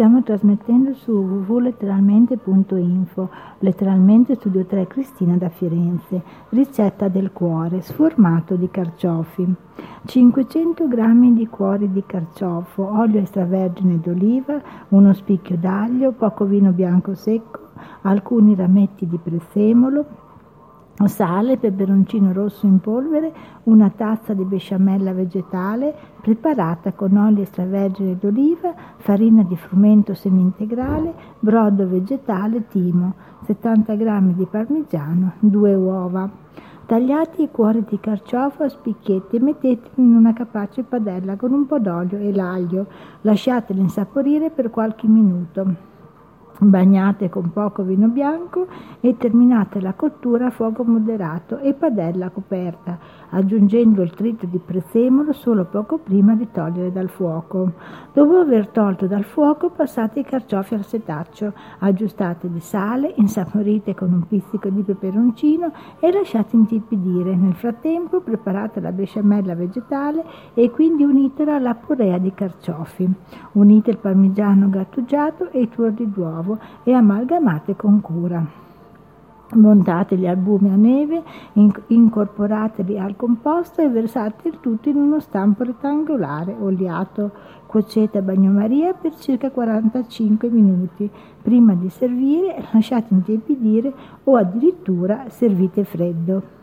Stiamo trasmettendo su www.letteralmente.info, letteralmente Studio 3 Cristina da Firenze, ricetta del cuore, sformato di carciofi. 500 g di cuori di carciofo, olio extravergine d'oliva, uno spicchio d'aglio, poco vino bianco secco, alcuni rametti di prezzemolo, sale, peperoncino rosso in polvere, una tazza di besciamella vegetale preparata con olio extravergine d'oliva, farina di frumento semi-integrale, brodo vegetale timo, 70 g di parmigiano, 2 uova. Tagliate i cuori di carciofo a spicchietti e metteteli in una capace padella con un po' d'olio e l'aglio. Lasciateli insaporire per qualche minuto bagnate con poco vino bianco e terminate la cottura a fuoco moderato e padella coperta, aggiungendo il trito di prezzemolo solo poco prima di togliere dal fuoco. Dopo aver tolto dal fuoco passate i carciofi al setaccio, aggiustate di sale, insaporite con un pizzico di peperoncino e lasciate intipidire. Nel frattempo preparate la besciamella vegetale e quindi unitela alla purea di carciofi. Unite il parmigiano grattugiato e i tuorli d'uovo uovo e amalgamate con cura. Montate gli albumi a neve, incorporateli al composto e versate il tutto in uno stampo rettangolare oliato. Cuocete a bagnomaria per circa 45 minuti. Prima di servire lasciate intiepidire o addirittura servite freddo.